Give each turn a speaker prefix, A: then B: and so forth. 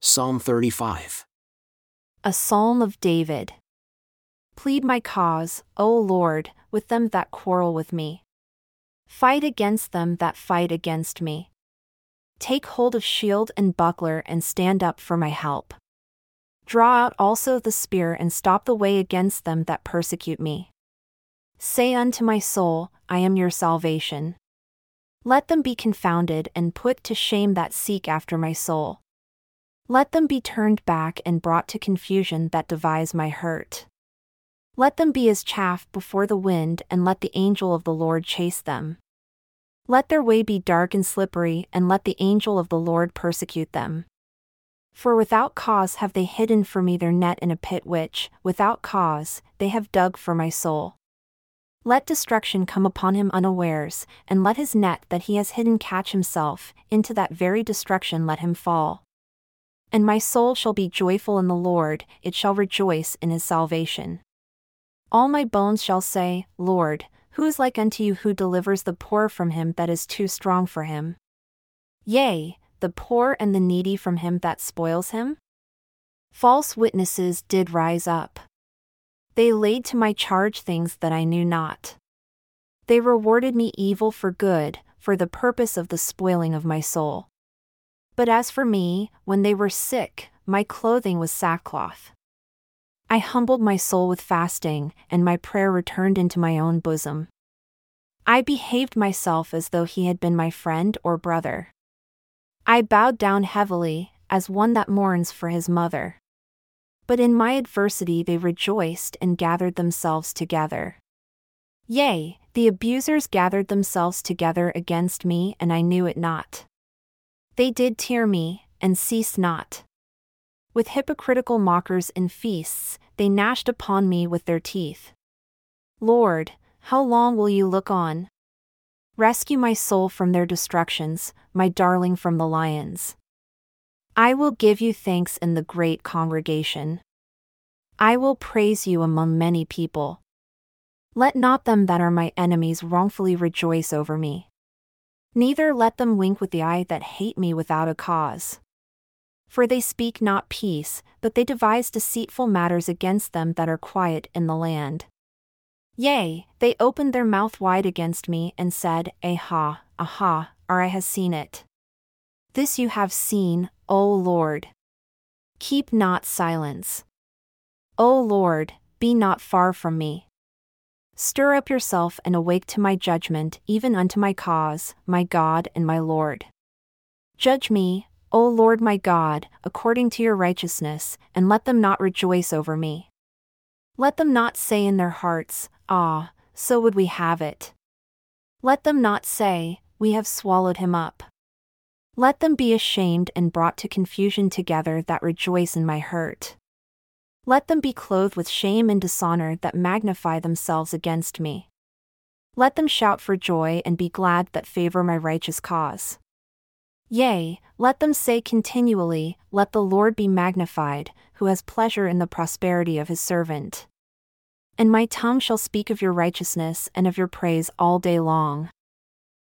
A: Psalm 35.
B: A psalm of David. Plead my cause, O Lord, with them that quarrel with me. Fight against them that fight against me. Take hold of shield and buckler and stand up for my help. Draw out also the spear and stop the way against them that persecute me. Say unto my soul, I am your salvation. Let them be confounded and put to shame that seek after my soul. Let them be turned back and brought to confusion that devise my hurt. Let them be as chaff before the wind, and let the angel of the Lord chase them. Let their way be dark and slippery, and let the angel of the Lord persecute them. For without cause have they hidden for me their net in a pit which, without cause, they have dug for my soul. Let destruction come upon him unawares, and let his net that he has hidden catch himself, into that very destruction let him fall. And my soul shall be joyful in the Lord, it shall rejoice in his salvation. All my bones shall say, Lord, who is like unto you who delivers the poor from him that is too strong for him? Yea, the poor and the needy from him that spoils him? False witnesses did rise up. They laid to my charge things that I knew not. They rewarded me evil for good, for the purpose of the spoiling of my soul. But as for me, when they were sick, my clothing was sackcloth. I humbled my soul with fasting, and my prayer returned into my own bosom. I behaved myself as though he had been my friend or brother. I bowed down heavily, as one that mourns for his mother. But in my adversity they rejoiced and gathered themselves together. Yea, the abusers gathered themselves together against me, and I knew it not. They did tear me, and cease not. With hypocritical mockers in feasts, they gnashed upon me with their teeth. Lord, how long will you look on? Rescue my soul from their destructions, my darling from the lions. I will give you thanks in the great congregation. I will praise you among many people. Let not them that are my enemies wrongfully rejoice over me. Neither let them wink with the eye that hate me without a cause. For they speak not peace, but they devise deceitful matters against them that are quiet in the land. Yea, they opened their mouth wide against me and said, Aha, aha, or eye has seen it. This you have seen, O Lord. Keep not silence. O Lord, be not far from me. Stir up yourself and awake to my judgment, even unto my cause, my God and my Lord. Judge me, O Lord my God, according to your righteousness, and let them not rejoice over me. Let them not say in their hearts, Ah, so would we have it. Let them not say, We have swallowed him up. Let them be ashamed and brought to confusion together that rejoice in my hurt. Let them be clothed with shame and dishonor that magnify themselves against me. Let them shout for joy and be glad that favor my righteous cause. Yea, let them say continually, Let the Lord be magnified, who has pleasure in the prosperity of his servant. And my tongue shall speak of your righteousness and of your praise all day long.